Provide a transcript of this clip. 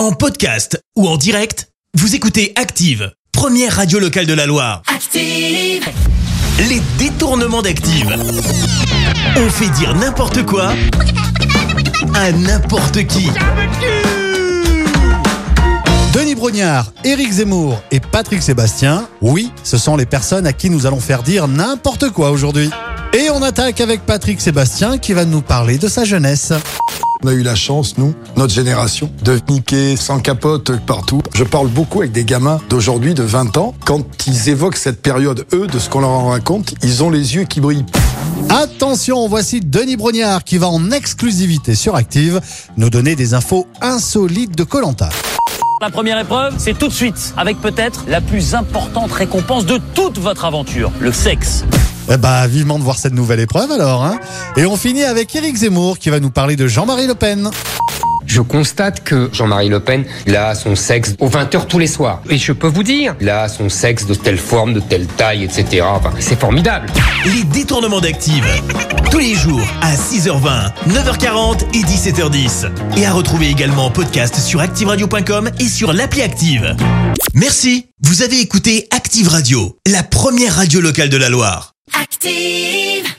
En podcast ou en direct, vous écoutez Active, première radio locale de la Loire. Active. Les détournements d'Active. On fait dire n'importe quoi à n'importe qui. Denis Brognard, Éric Zemmour et Patrick Sébastien, oui, ce sont les personnes à qui nous allons faire dire n'importe quoi aujourd'hui. Et on attaque avec Patrick Sébastien qui va nous parler de sa jeunesse. On a eu la chance, nous, notre génération, de niquer sans capote partout. Je parle beaucoup avec des gamins d'aujourd'hui, de 20 ans. Quand ils évoquent cette période, eux, de ce qu'on leur en raconte, ils ont les yeux qui brillent. Attention, voici Denis Brognard qui va en exclusivité sur Active nous donner des infos insolites de Colanta. La première épreuve, c'est tout de suite, avec peut-être la plus importante récompense de toute votre aventure, le sexe. Eh bah, vivement de voir cette nouvelle épreuve alors. Hein Et on finit avec Éric Zemmour qui va nous parler de Jean-Marie Le Pen. Je constate que Jean-Marie Le Pen, il a son sexe aux 20h tous les soirs. Et je peux vous dire, il a son sexe de telle forme, de telle taille, etc. Enfin, c'est formidable. Les détournements d'Active. Tous les jours à 6h20, 9h40 et 17h10. Et à retrouver également en podcast sur ActiveRadio.com et sur l'appli Active. Merci. Vous avez écouté Active Radio, la première radio locale de la Loire. Active.